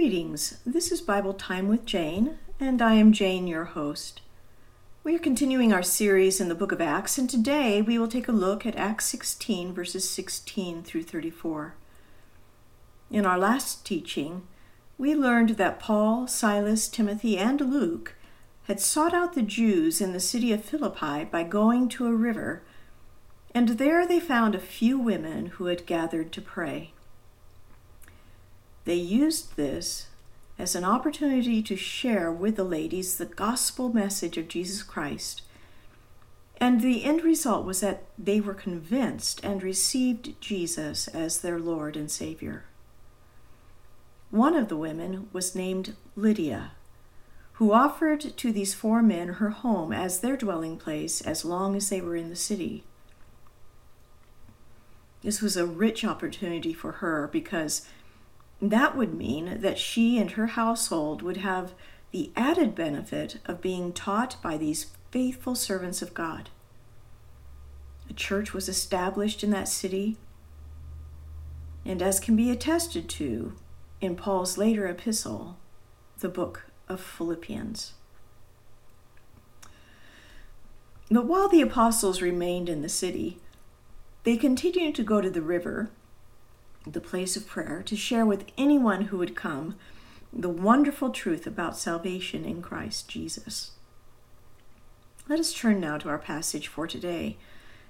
Greetings. This is Bible Time with Jane, and I am Jane, your host. We are continuing our series in the book of Acts, and today we will take a look at Acts 16, verses 16 through 34. In our last teaching, we learned that Paul, Silas, Timothy, and Luke had sought out the Jews in the city of Philippi by going to a river, and there they found a few women who had gathered to pray. They used this as an opportunity to share with the ladies the gospel message of Jesus Christ. And the end result was that they were convinced and received Jesus as their Lord and Savior. One of the women was named Lydia, who offered to these four men her home as their dwelling place as long as they were in the city. This was a rich opportunity for her because that would mean that she and her household would have the added benefit of being taught by these faithful servants of God. A church was established in that city, and as can be attested to in Paul's later epistle, the book of Philippians. But while the apostles remained in the city, they continued to go to the river the place of prayer, to share with anyone who would come the wonderful truth about salvation in Christ Jesus. Let us turn now to our passage for today.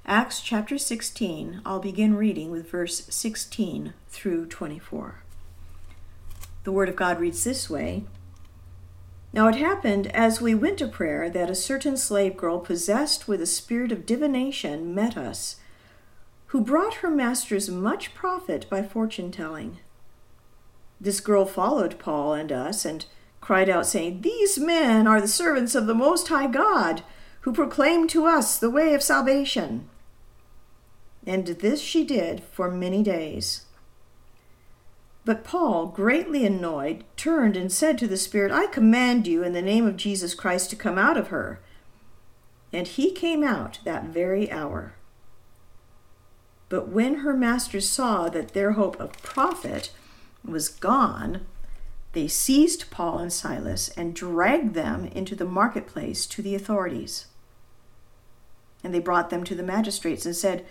Acts chapter 16. I'll begin reading with verse 16 through 24. The Word of God reads this way Now it happened as we went to prayer that a certain slave girl possessed with a spirit of divination met us who brought her masters much profit by fortune telling. This girl followed Paul and us and cried out, saying, These men are the servants of the Most High God, who proclaim to us the way of salvation. And this she did for many days. But Paul, greatly annoyed, turned and said to the Spirit, I command you in the name of Jesus Christ to come out of her. And he came out that very hour. But when her masters saw that their hope of profit was gone, they seized Paul and Silas and dragged them into the marketplace to the authorities. And they brought them to the magistrates and said,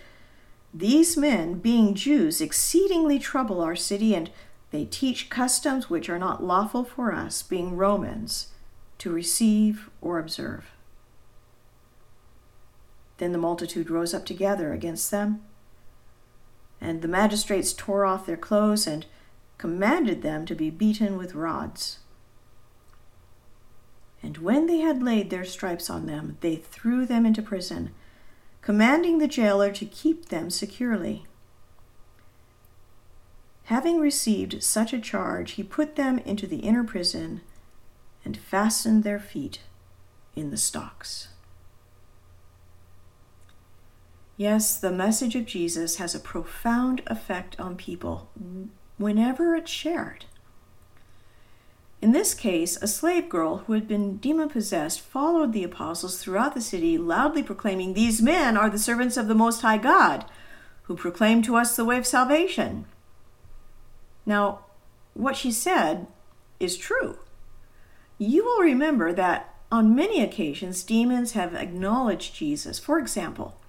These men, being Jews, exceedingly trouble our city, and they teach customs which are not lawful for us, being Romans, to receive or observe. Then the multitude rose up together against them and the magistrates tore off their clothes and commanded them to be beaten with rods. And when they had laid their stripes on them, they threw them into prison, commanding the jailer to keep them securely. Having received such a charge, he put them into the inner prison and fastened their feet in the stocks. Yes, the message of Jesus has a profound effect on people whenever it's shared. In this case, a slave girl who had been demon possessed followed the apostles throughout the city, loudly proclaiming, These men are the servants of the Most High God, who proclaim to us the way of salvation. Now, what she said is true. You will remember that on many occasions demons have acknowledged Jesus. For example,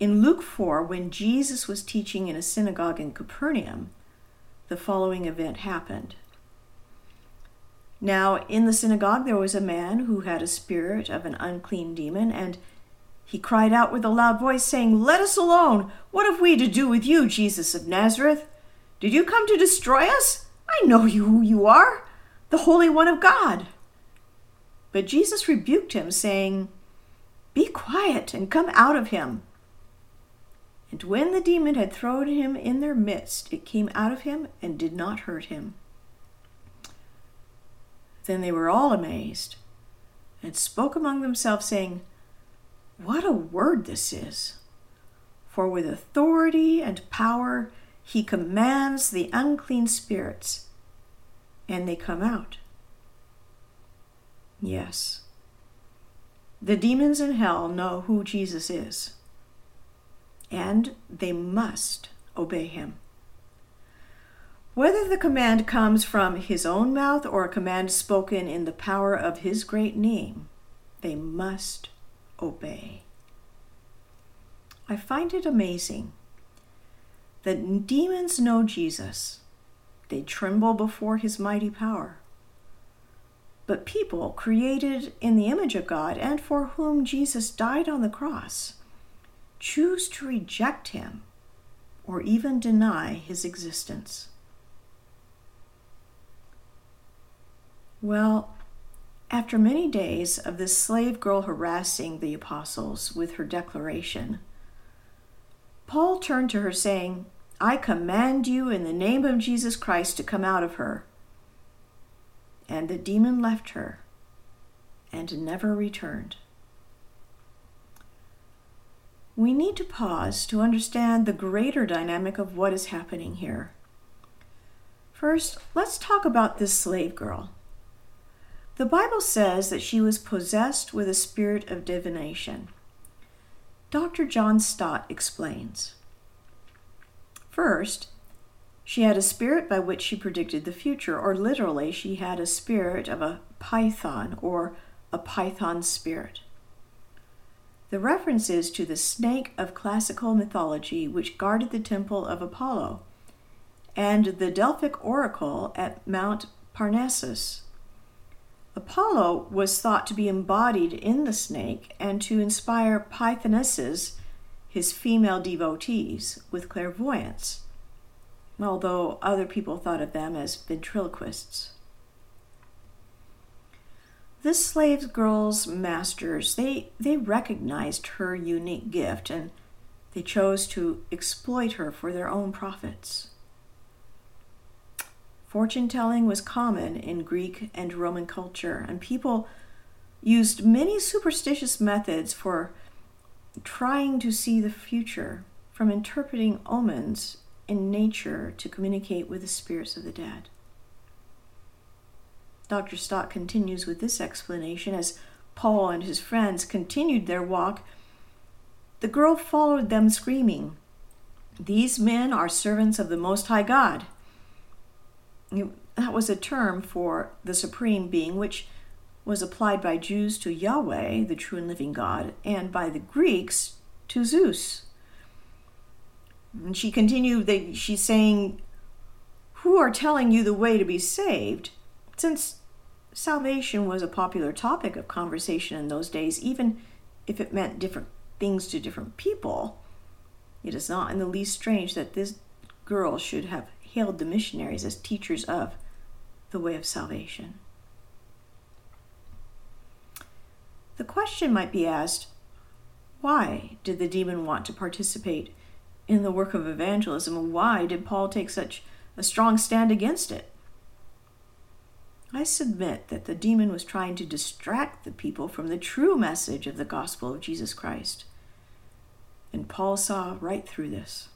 in Luke 4, when Jesus was teaching in a synagogue in Capernaum, the following event happened. Now, in the synagogue, there was a man who had a spirit of an unclean demon, and he cried out with a loud voice, saying, Let us alone! What have we to do with you, Jesus of Nazareth? Did you come to destroy us? I know you who you are, the Holy One of God. But Jesus rebuked him, saying, Be quiet and come out of him. And when the demon had thrown him in their midst, it came out of him and did not hurt him. Then they were all amazed and spoke among themselves, saying, What a word this is! For with authority and power he commands the unclean spirits, and they come out. Yes, the demons in hell know who Jesus is and they must obey him. Whether the command comes from his own mouth or a command spoken in the power of his great name, they must obey. I find it amazing that demons know Jesus. They tremble before his mighty power. But people created in the image of God and for whom Jesus died on the cross choose to reject him or even deny his existence. Well, after many days of this slave girl harassing the apostles with her declaration, Paul turned to her, saying, I command you in the name of Jesus Christ to come out of her. And the demon left her and never returned. We need to pause to understand the greater dynamic of what is happening here. First, let's talk about this slave girl. The Bible says that she was possessed with a spirit of divination. Dr. John Stott explains. First, she had a spirit by which she predicted the future, or literally, she had a spirit of a python or a python spirit. The reference is to the snake of classical mythology which guarded the temple of Apollo and the Delphic oracle at Mount Parnassus Apollo was thought to be embodied in the snake and to inspire Pythonesses, his female devotees, with clairvoyance, although other people thought of them as ventriloquists. This slave girl's masters, they, they recognized her unique gift and they chose to exploit her for their own profits. Fortune telling was common in Greek and Roman culture, and people used many superstitious methods for trying to see the future, from interpreting omens in nature to communicate with the spirits of the dead. Dr. Stott continues with this explanation as Paul and his friends continued their walk. The girl followed them, screaming, These men are servants of the Most High God that was a term for the supreme being, which was applied by Jews to Yahweh, the true and living God, and by the Greeks to Zeus. And she continued that she's saying, Who are telling you the way to be saved? Since salvation was a popular topic of conversation in those days, even if it meant different things to different people, it is not in the least strange that this girl should have hailed the missionaries as teachers of the way of salvation. The question might be asked why did the demon want to participate in the work of evangelism, why did Paul take such a strong stand against it? I submit that the demon was trying to distract the people from the true message of the gospel of Jesus Christ. And Paul saw right through this.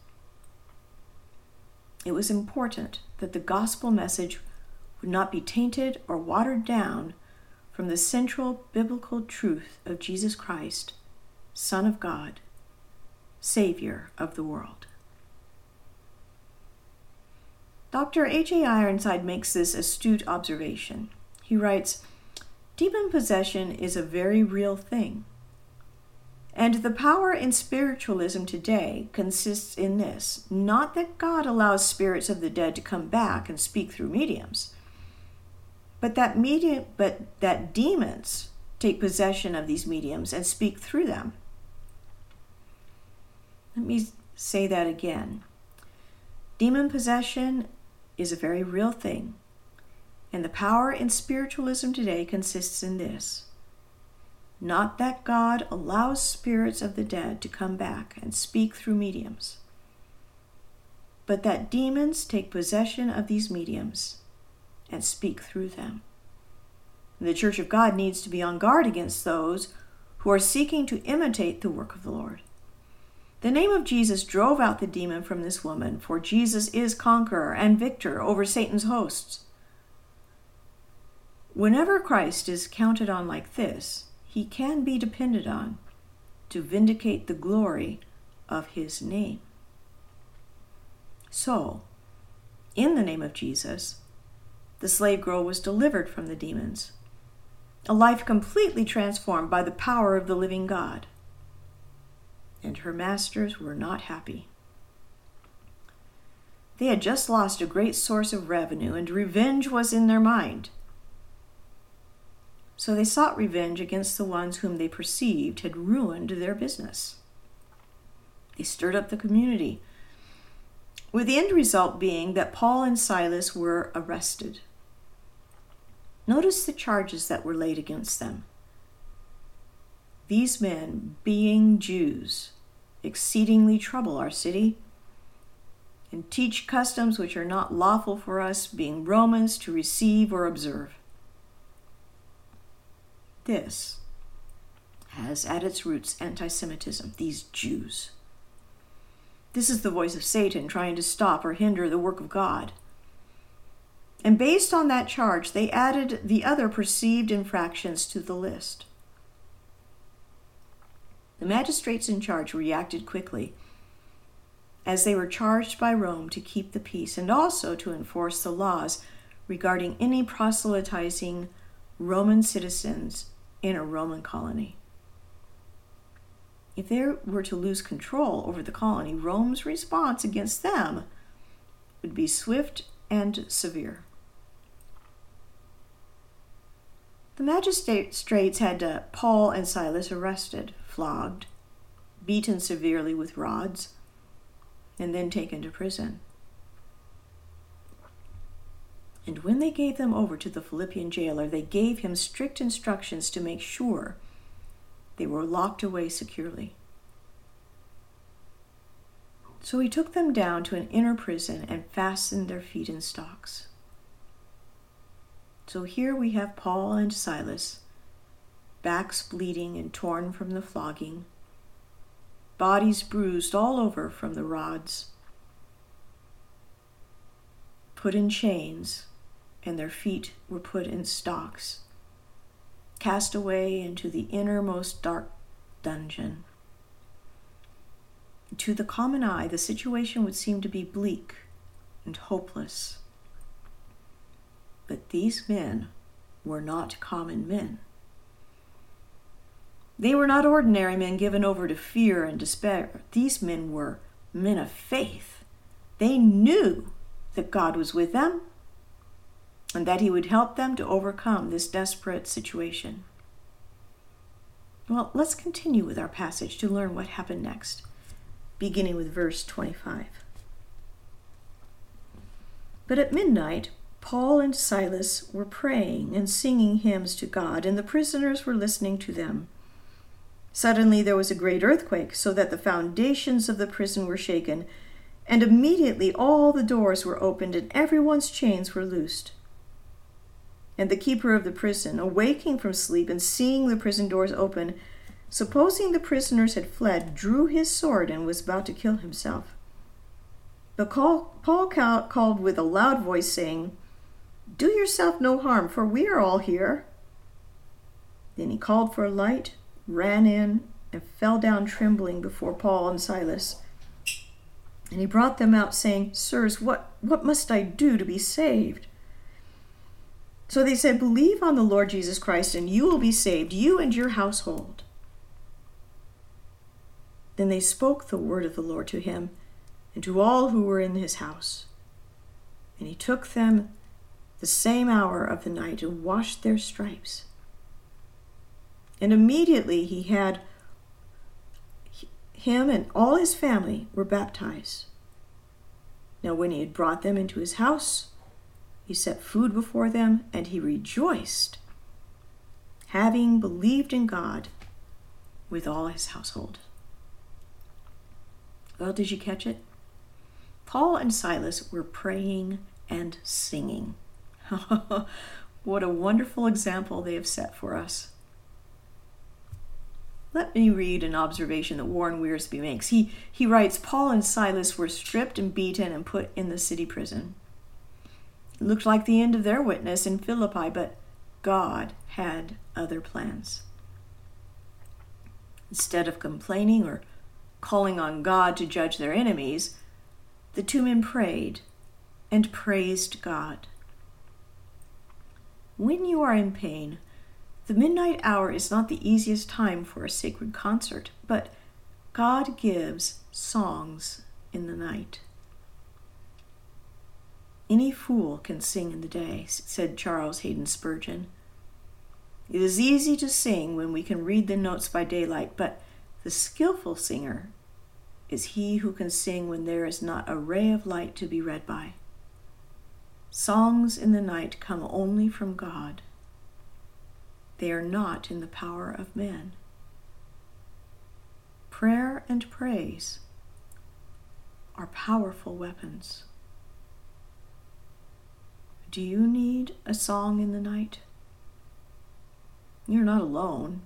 It was important that the gospel message would not be tainted or watered down from the central biblical truth of Jesus Christ, Son of God, Savior of the world. Dr. H.A. Ironside makes this astute observation. He writes Demon possession is a very real thing. And the power in spiritualism today consists in this not that God allows spirits of the dead to come back and speak through mediums, but that medium but that demons take possession of these mediums and speak through them. Let me say that again. Demon possession is a very real thing, and the power in spiritualism today consists in this not that God allows spirits of the dead to come back and speak through mediums, but that demons take possession of these mediums and speak through them. The Church of God needs to be on guard against those who are seeking to imitate the work of the Lord. The name of Jesus drove out the demon from this woman, for Jesus is conqueror and victor over Satan's hosts. Whenever Christ is counted on like this, he can be depended on to vindicate the glory of his name. So, in the name of Jesus, the slave girl was delivered from the demons, a life completely transformed by the power of the living God. And her masters were not happy. They had just lost a great source of revenue, and revenge was in their mind. So they sought revenge against the ones whom they perceived had ruined their business. They stirred up the community, with the end result being that Paul and Silas were arrested. Notice the charges that were laid against them. These men, being Jews, exceedingly trouble our city and teach customs which are not lawful for us, being Romans, to receive or observe. This has at its roots anti Semitism, these Jews. This is the voice of Satan trying to stop or hinder the work of God. And based on that charge, they added the other perceived infractions to the list. The magistrates in charge reacted quickly, as they were charged by Rome to keep the peace and also to enforce the laws regarding any proselytizing Roman citizens in a Roman colony. If they were to lose control over the colony, Rome's response against them would be swift and severe. The magistrates had uh, Paul and Silas arrested, flogged, beaten severely with rods, and then taken to prison. And when they gave them over to the Philippian jailer, they gave him strict instructions to make sure they were locked away securely. So he took them down to an inner prison and fastened their feet in stocks. So here we have Paul and Silas, backs bleeding and torn from the flogging, bodies bruised all over from the rods, put in chains and their feet were put in stocks, cast away into the innermost dark dungeon. To the common eye, the situation would seem to be bleak and hopeless. These men were not common men. They were not ordinary men given over to fear and despair. These men were men of faith. They knew that God was with them and that he would help them to overcome this desperate situation. Well, let's continue with our passage to learn what happened next, beginning with verse 25. But at midnight, Paul and Silas were praying and singing hymns to God, and the prisoners were listening to them. Suddenly there was a great earthquake, so that the foundations of the prison were shaken, and immediately all the doors were opened and everyone's chains were loosed. And the keeper of the prison, awaking from sleep and seeing the prison doors open, supposing the prisoners had fled, drew his sword and was about to kill himself. But Paul called with a loud voice, saying, Do yourself no harm, for we are all here. Then he called for a light, ran in, and fell down trembling before Paul and Silas. And he brought them out, saying, Sirs, what, what must I do to be saved? So they said, Believe on the Lord Jesus Christ, and you will be saved, you and your household. Then they spoke the word of the Lord to him and to all who were in his house. And he took them the same hour of the night and washed their stripes. And immediately he had him and all his family were baptized. Now, when he had brought them into his house, he set food before them, and he rejoiced, having believed in God with all his household. Well, did you catch it? Paul and Silas were praying and singing. what a wonderful example they have set for us. Let me read an observation that Warren Wiersbe makes. He, he writes Paul and Silas were stripped and beaten and put in the city prison. It looked like the end of their witness in Philippi, but God had other plans. Instead of complaining or calling on God to judge their enemies, the two men prayed and praised God. When you are in pain, the midnight hour is not the easiest time for a sacred concert, but God gives songs in the night. Any fool can sing in the day, said Charles Haddon Spurgeon. It is easy to sing when we can read the notes by daylight, but the skilful singer is he who can sing when there is not a ray of light to be read by. Songs in the night come only from God. They are not in the power of men. Prayer and praise are powerful weapons. Do you need a song in the night? You're not alone.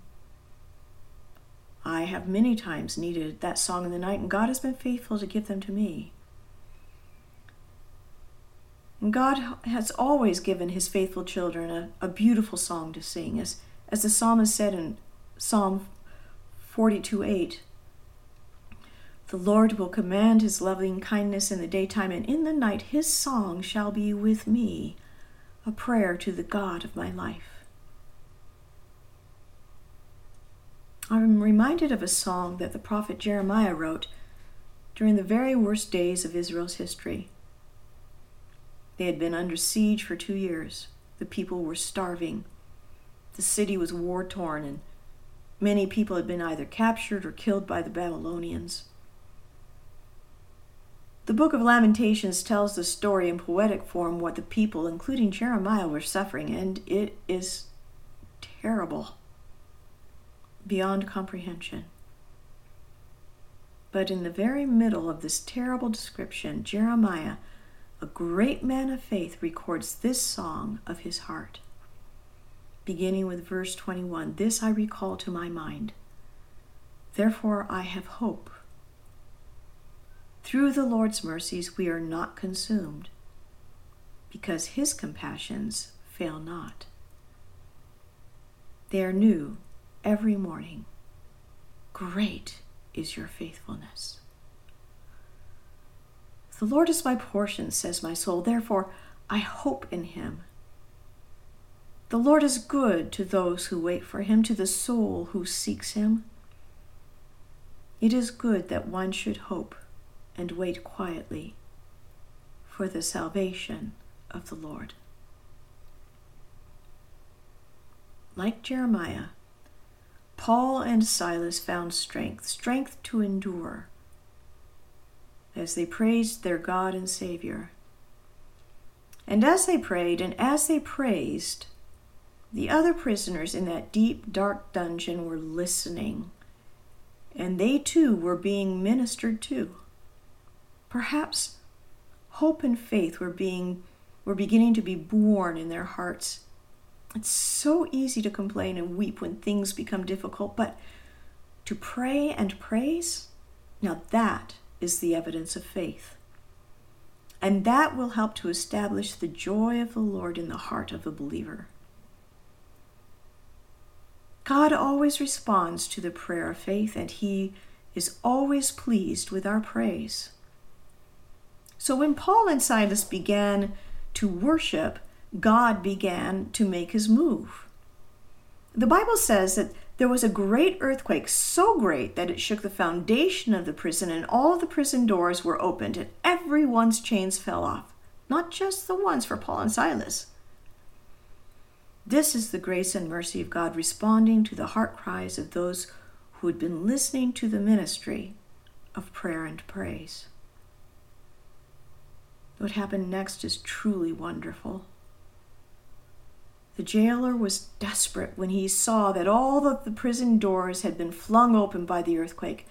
I have many times needed that song in the night, and God has been faithful to give them to me. God has always given his faithful children a, a beautiful song to sing, as, as the psalmist said in Psalm 42 8. The Lord will command his loving kindness in the daytime, and in the night his song shall be with me, a prayer to the God of my life. I'm reminded of a song that the prophet Jeremiah wrote during the very worst days of Israel's history. They had been under siege for two years. The people were starving. The city was war torn, and many people had been either captured or killed by the Babylonians. The book of Lamentations tells the story in poetic form what the people, including Jeremiah, were suffering, and it is terrible beyond comprehension. But in the very middle of this terrible description, Jeremiah, a great man of faith, records this song of his heart. Beginning with verse 21 This I recall to my mind. Therefore I have hope. Through the Lord's mercies we are not consumed, because his compassions fail not. They are new every morning. Great is your faithfulness. The Lord is my portion, says my soul, therefore I hope in him. The Lord is good to those who wait for him, to the soul who seeks him. It is good that one should hope and wait quietly for the salvation of the Lord. Like Jeremiah, Paul and Silas found strength, strength to endure, as they praised their God and Savior. And as they prayed and as they praised, the other prisoners in that deep, dark dungeon were listening, and they too were being ministered to. Perhaps hope and faith were being were beginning to be born in their hearts. It's so easy to complain and weep when things become difficult, but to pray and praise, now that is the evidence of faith. And that will help to establish the joy of the Lord in the heart of the believer. God always responds to the prayer of faith, and He is always pleased with our praise. So when Paul and Silas began to worship, God began to make his move. The Bible says that there was a great earthquake, so great that it shook the foundation of the prison, and all the prison doors were opened, and everyone's chains fell off. Not just the ones for Paul and Silas. This is the grace and mercy of God responding to the heart cries of those who had been listening to the ministry of prayer and praise. What happened next is truly wonderful. The jailer was desperate when he saw that all of the prison doors had been flung open by the earthquake.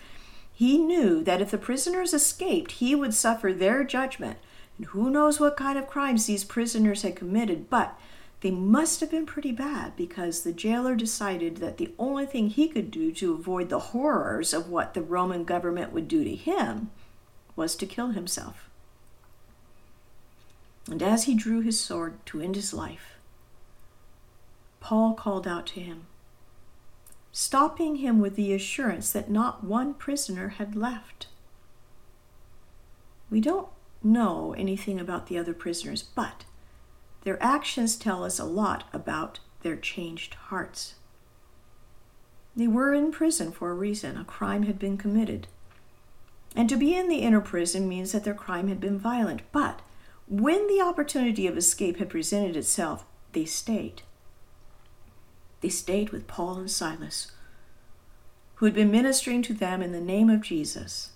He knew that if the prisoners escaped, he would suffer their judgment. And who knows what kind of crimes these prisoners had committed, but they must have been pretty bad because the jailer decided that the only thing he could do to avoid the horrors of what the Roman government would do to him was to kill himself. And as he drew his sword to end his life, Paul called out to him, stopping him with the assurance that not one prisoner had left. We don't know anything about the other prisoners, but their actions tell us a lot about their changed hearts. They were in prison for a reason. A crime had been committed. And to be in the inner prison means that their crime had been violent. But when the opportunity of escape had presented itself, they stayed. They stayed with Paul and Silas, who had been ministering to them in the name of Jesus,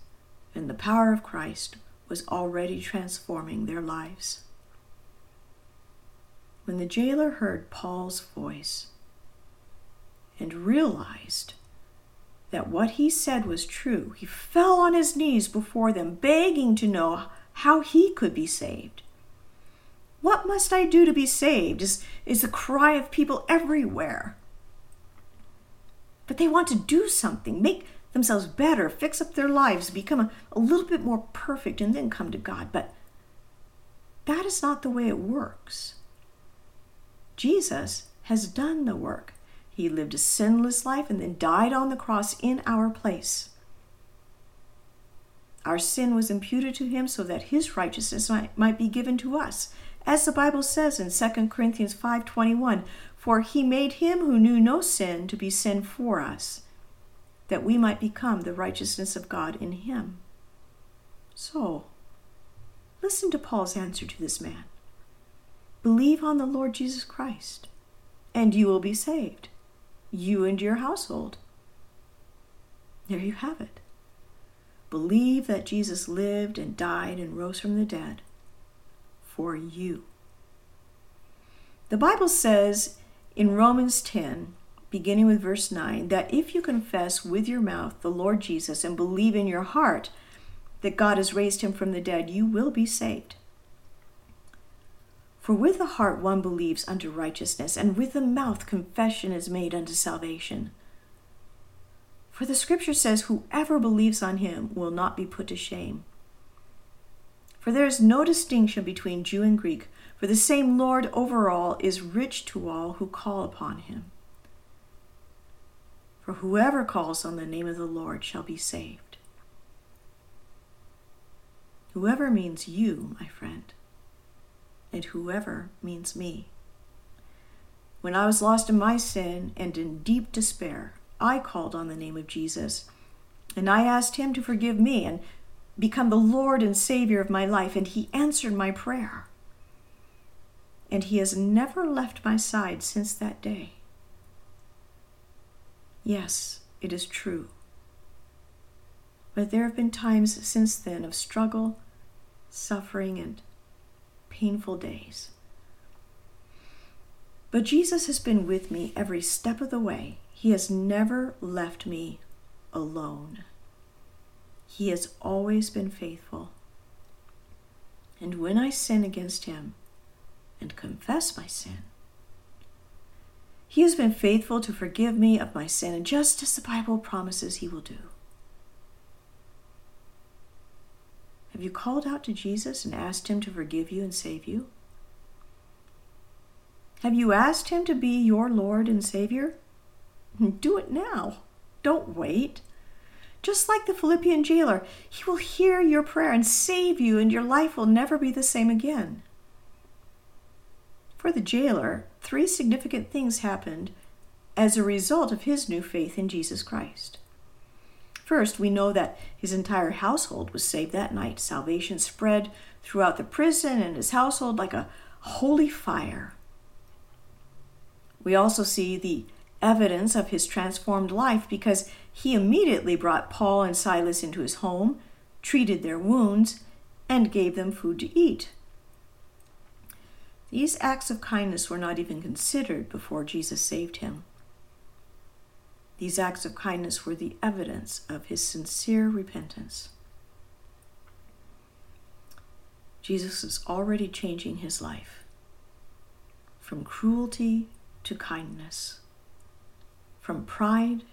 and the power of Christ was already transforming their lives. When the jailer heard Paul's voice and realized that what he said was true, he fell on his knees before them, begging to know how he could be saved. What must I do to be saved? is, is the cry of people everywhere. But they want to do something, make themselves better, fix up their lives, become a, a little bit more perfect, and then come to God. But that is not the way it works. Jesus has done the work. He lived a sinless life and then died on the cross in our place. Our sin was imputed to him so that his righteousness might, might be given to us. As the Bible says in 2 Corinthians 5:21, for he made him who knew no sin to be sin for us, that we might become the righteousness of God in him. So, listen to Paul's answer to this man. Believe on the Lord Jesus Christ, and you will be saved, you and your household. There you have it. Believe that Jesus lived and died and rose from the dead for you. The Bible says in Romans 10, beginning with verse 9, that if you confess with your mouth the Lord Jesus and believe in your heart that God has raised him from the dead, you will be saved. For with the heart one believes unto righteousness, and with the mouth confession is made unto salvation. For the scripture says, Whoever believes on him will not be put to shame. For there is no distinction between Jew and Greek, for the same Lord over all is rich to all who call upon him. For whoever calls on the name of the Lord shall be saved. Whoever means you, my friend and whoever means me. When I was lost in my sin and in deep despair, I called on the name of Jesus, and I asked him to forgive me and become the Lord and Savior of my life, and he answered my prayer. And he has never left my side since that day. Yes, it is true. But there have been times since then of struggle, suffering, and painful days. But Jesus has been with me every step of the way. He has never left me alone. He has always been faithful. And when I sin against him and confess my sin, he has been faithful to forgive me of my sin, and just as the Bible promises he will do. Have you called out to Jesus and asked Him to forgive you and save you? Have you asked Him to be your Lord and Savior? Do it now. Don't wait. Just like the Philippian jailer, He will hear your prayer and save you, and your life will never be the same again. For the jailer, three significant things happened as a result of his new faith in Jesus Christ. First, we know that his entire household was saved that night. Salvation spread throughout the prison and his household like a holy fire. We also see the evidence of his transformed life because he immediately brought Paul and Silas into his home, treated their wounds, and gave them food to eat. These acts of kindness were not even considered before Jesus saved him. These acts of kindness were the evidence of his sincere repentance. Jesus is already changing his life from cruelty to kindness, from pride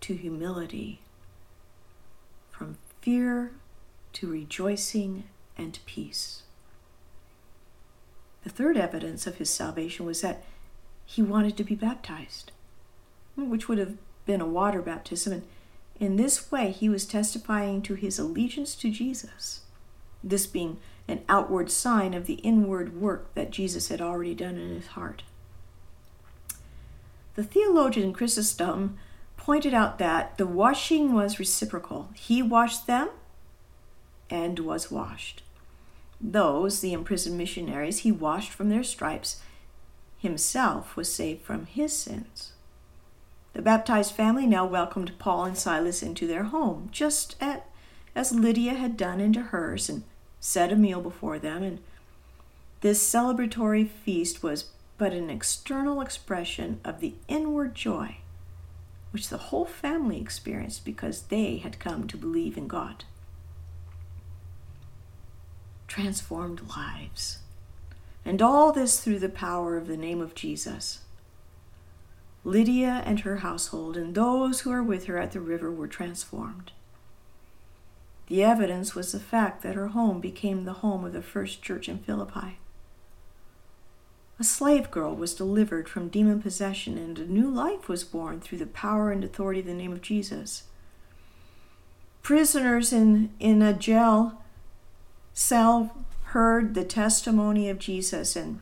to humility, from fear to rejoicing and peace. The third evidence of his salvation was that he wanted to be baptized, which would have been a water baptism. And in this way, he was testifying to his allegiance to Jesus, this being an outward sign of the inward work that Jesus had already done in his heart. The theologian Chrysostom pointed out that the washing was reciprocal. He washed them and was washed. Those, the imprisoned missionaries, he washed from their stripes. Himself was saved from his sins. The baptized family now welcomed Paul and Silas into their home, just as Lydia had done into hers, and set a meal before them. And this celebratory feast was but an external expression of the inward joy which the whole family experienced because they had come to believe in God. Transformed lives. And all this through the power of the name of Jesus. Lydia and her household and those who were with her at the river were transformed. The evidence was the fact that her home became the home of the first church in Philippi. A slave girl was delivered from demon possession, and a new life was born through the power and authority of the name of Jesus. Prisoners in, in a jail cell heard the testimony of Jesus, and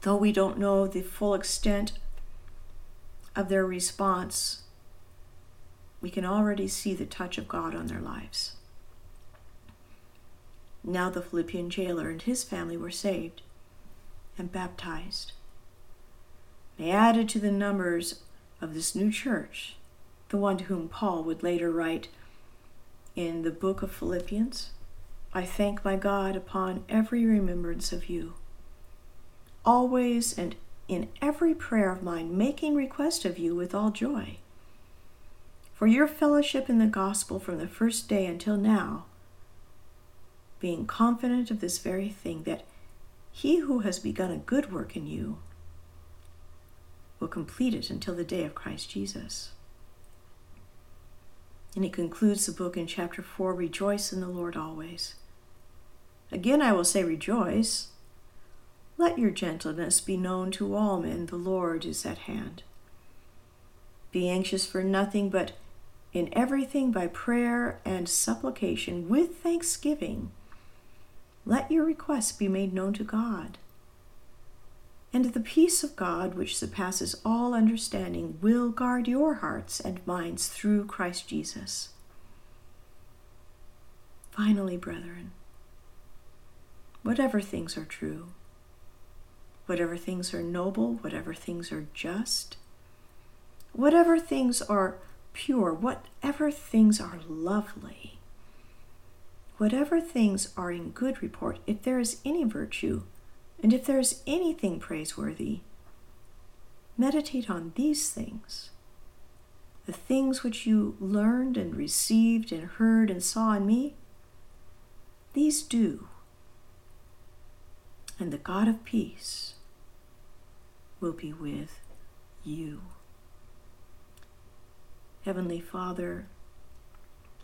though we don't know the full extent of their response, we can already see the touch of God on their lives. Now the Philippian jailer and his family were saved and baptized. They added to the numbers of this new church the one to whom Paul would later write in the book of Philippians I thank my God upon every remembrance of you, always and in every prayer of mine, making request of you with all joy. For your fellowship in the gospel from the first day until now, being confident of this very thing, that he who has begun a good work in you will complete it until the day of Christ Jesus. And he concludes the book in chapter 4 Rejoice in the Lord always. Again, I will say, Rejoice. Let your gentleness be known to all men, the Lord is at hand. Be anxious for nothing, but in everything by prayer and supplication with thanksgiving let your requests be made known to God. And the peace of God, which surpasses all understanding, will guard your hearts and minds through Christ Jesus. Finally, brethren, whatever things are true, whatever things are noble, whatever things are just, whatever things are pure, whatever things are lovely, whatever things are in good report, if there is any virtue, and if there is anything praiseworthy, meditate on these things. The things which you learned and received and heard and saw in me, these do. And the God of peace will be with you. Heavenly Father,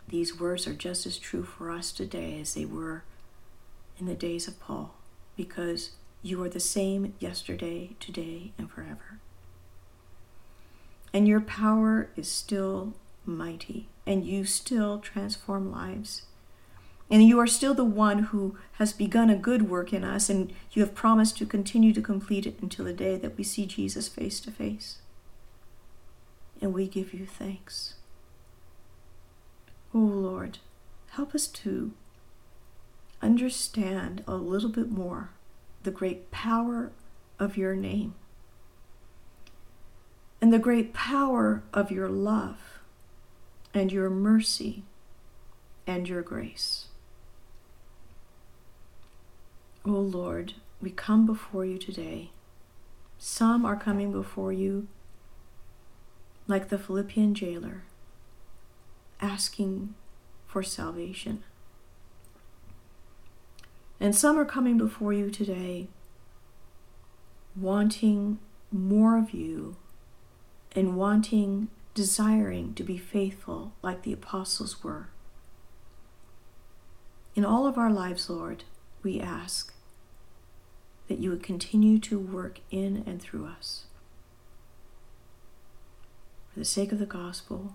these words are just as true for us today as they were in the days of Paul, because you are the same yesterday, today, and forever. And your power is still mighty, and you still transform lives. And you are still the one who has begun a good work in us, and you have promised to continue to complete it until the day that we see Jesus face to face. And we give you thanks. Oh Lord, help us to understand a little bit more the great power of your name and the great power of your love and your mercy and your grace. O oh Lord, we come before you today. Some are coming before you like the Philippian jailer asking for salvation. And some are coming before you today wanting more of you and wanting, desiring to be faithful like the apostles were. In all of our lives, Lord, we ask that you would continue to work in and through us. For the sake of the gospel,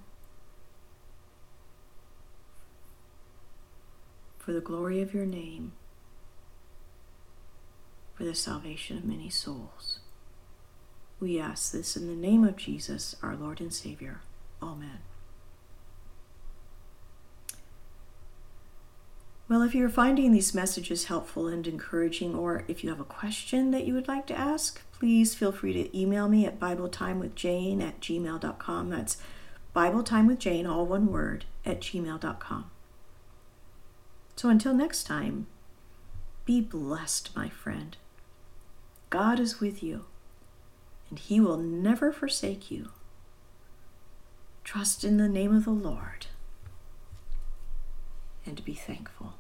for the glory of your name, for the salvation of many souls. We ask this in the name of Jesus, our Lord and Savior. Amen. Well, if you're finding these messages helpful and encouraging, or if you have a question that you would like to ask, please feel free to email me at BibleTimeWithJane at gmail.com. That's BibleTimeWithJane, all one word, at gmail.com. So until next time, be blessed, my friend. God is with you, and He will never forsake you. Trust in the name of the Lord and be thankful.